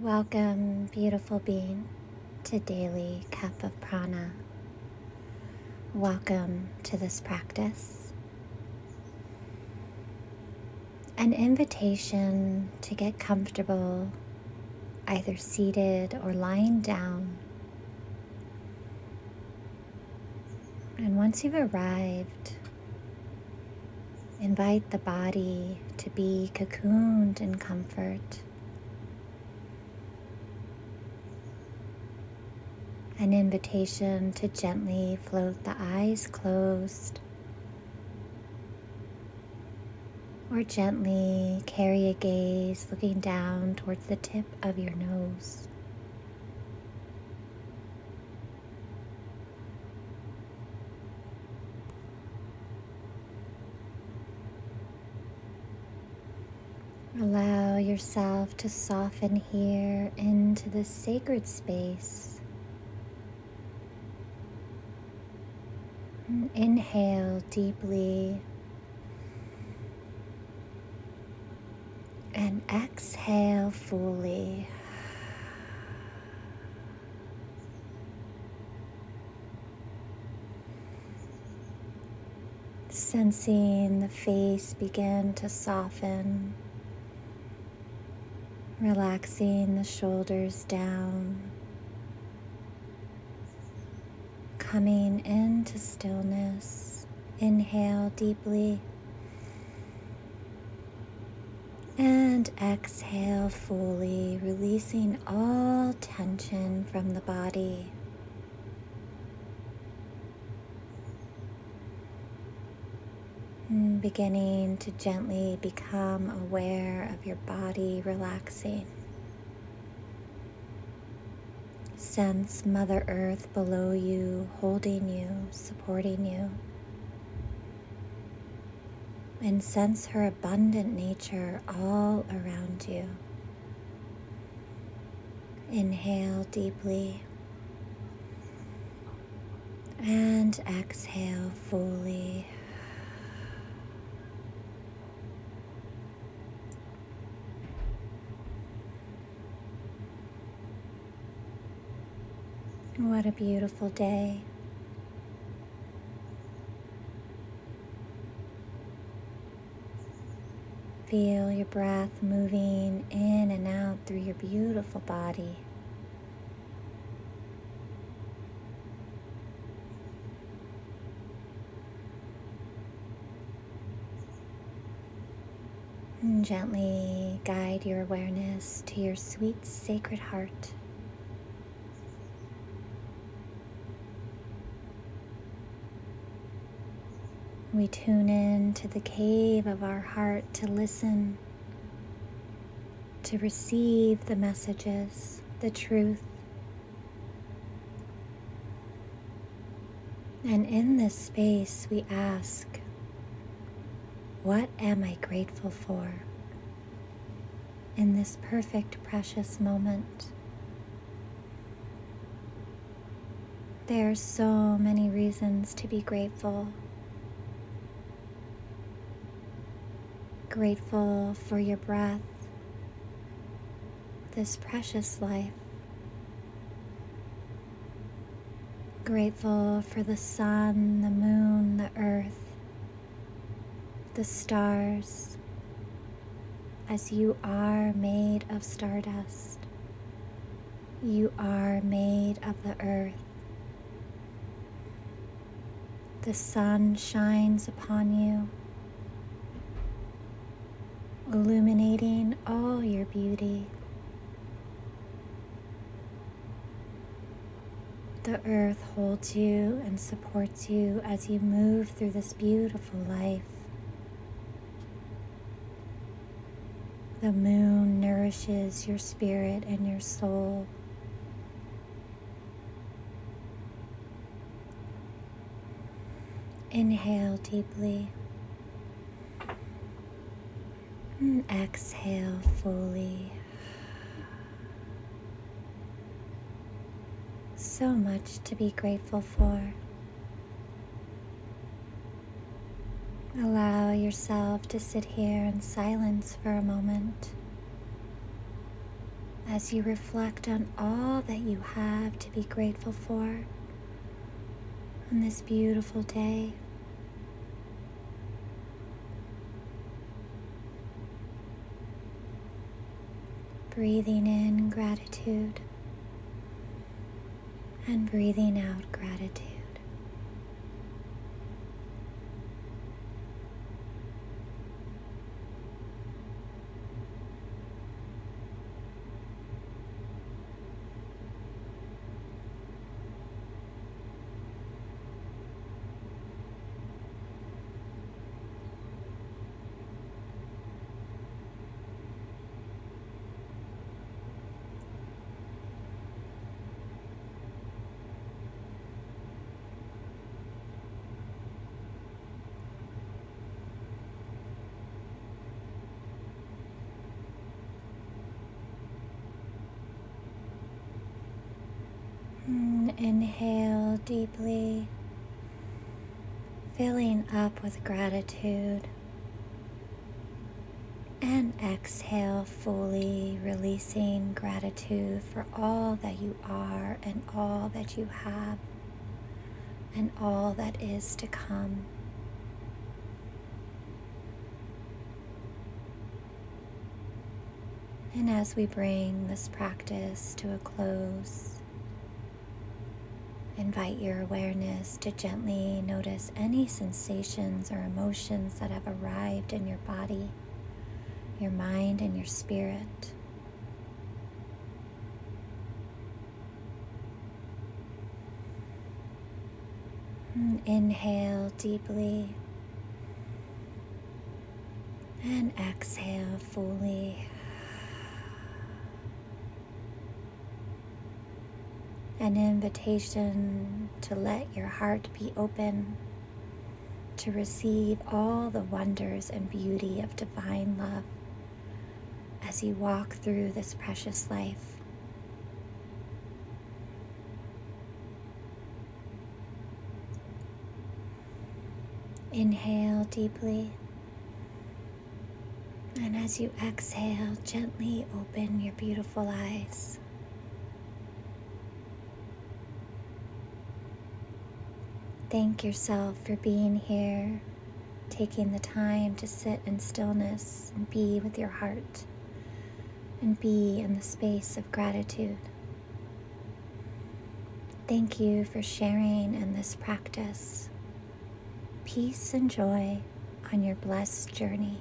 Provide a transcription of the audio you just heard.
Welcome, beautiful being, to Daily Cup of Prana. Welcome to this practice. An invitation to get comfortable, either seated or lying down. And once you've arrived, invite the body to be cocooned in comfort. An invitation to gently float the eyes closed or gently carry a gaze looking down towards the tip of your nose. Allow yourself to soften here into this sacred space inhale deeply and exhale fully. Sensing the face begin to soften, relaxing the shoulders down. Coming into stillness. Inhale deeply. And exhale fully, releasing all tension from the body. Beginning to gently become aware of your body relaxing. Sense Mother Earth below you, holding you, supporting you. And sense her abundant nature all around you. Inhale deeply and exhale fully. What a beautiful day. Feel your breath moving in and out through your beautiful body. And gently guide your awareness to your sweet sacred heart. We tune in to the cave of our heart to listen, to receive the messages, the truth. And in this space, we ask, What am I grateful for in this perfect, precious moment? There are so many reasons to be grateful. Grateful for your breath, this precious life. Grateful for the sun, the moon, the earth, the stars, as you are made of stardust. You are made of the earth. The sun shines upon you illuminating all your beauty. The earth holds you and supports you as you move through this beautiful life. The moon nourishes your spirit and your soul. Inhale deeply. And exhale fully. So much to be grateful for. Allow yourself to sit here in silence for a moment as you reflect on all that you have to be grateful for on this beautiful day. Breathing in gratitude and breathing out gratitude. Inhale deeply, filling up with gratitude. And exhale fully, releasing gratitude for all that you are and all that you have and all that is to come. And as we bring this practice to a close, Invite your awareness to gently notice any sensations or emotions that have arrived in your body, your mind, and your spirit. Mm, inhale deeply and exhale fully. An invitation to let your heart be open to receive all the wonders and beauty of divine love as you walk through this precious life. Inhale deeply. And as you exhale, gently open your beautiful eyes. Thank yourself for being here, taking the time to sit in stillness and be with your heart and be in the space of gratitude. Thank you for sharing in this practice. Peace and joy on your blessed journey.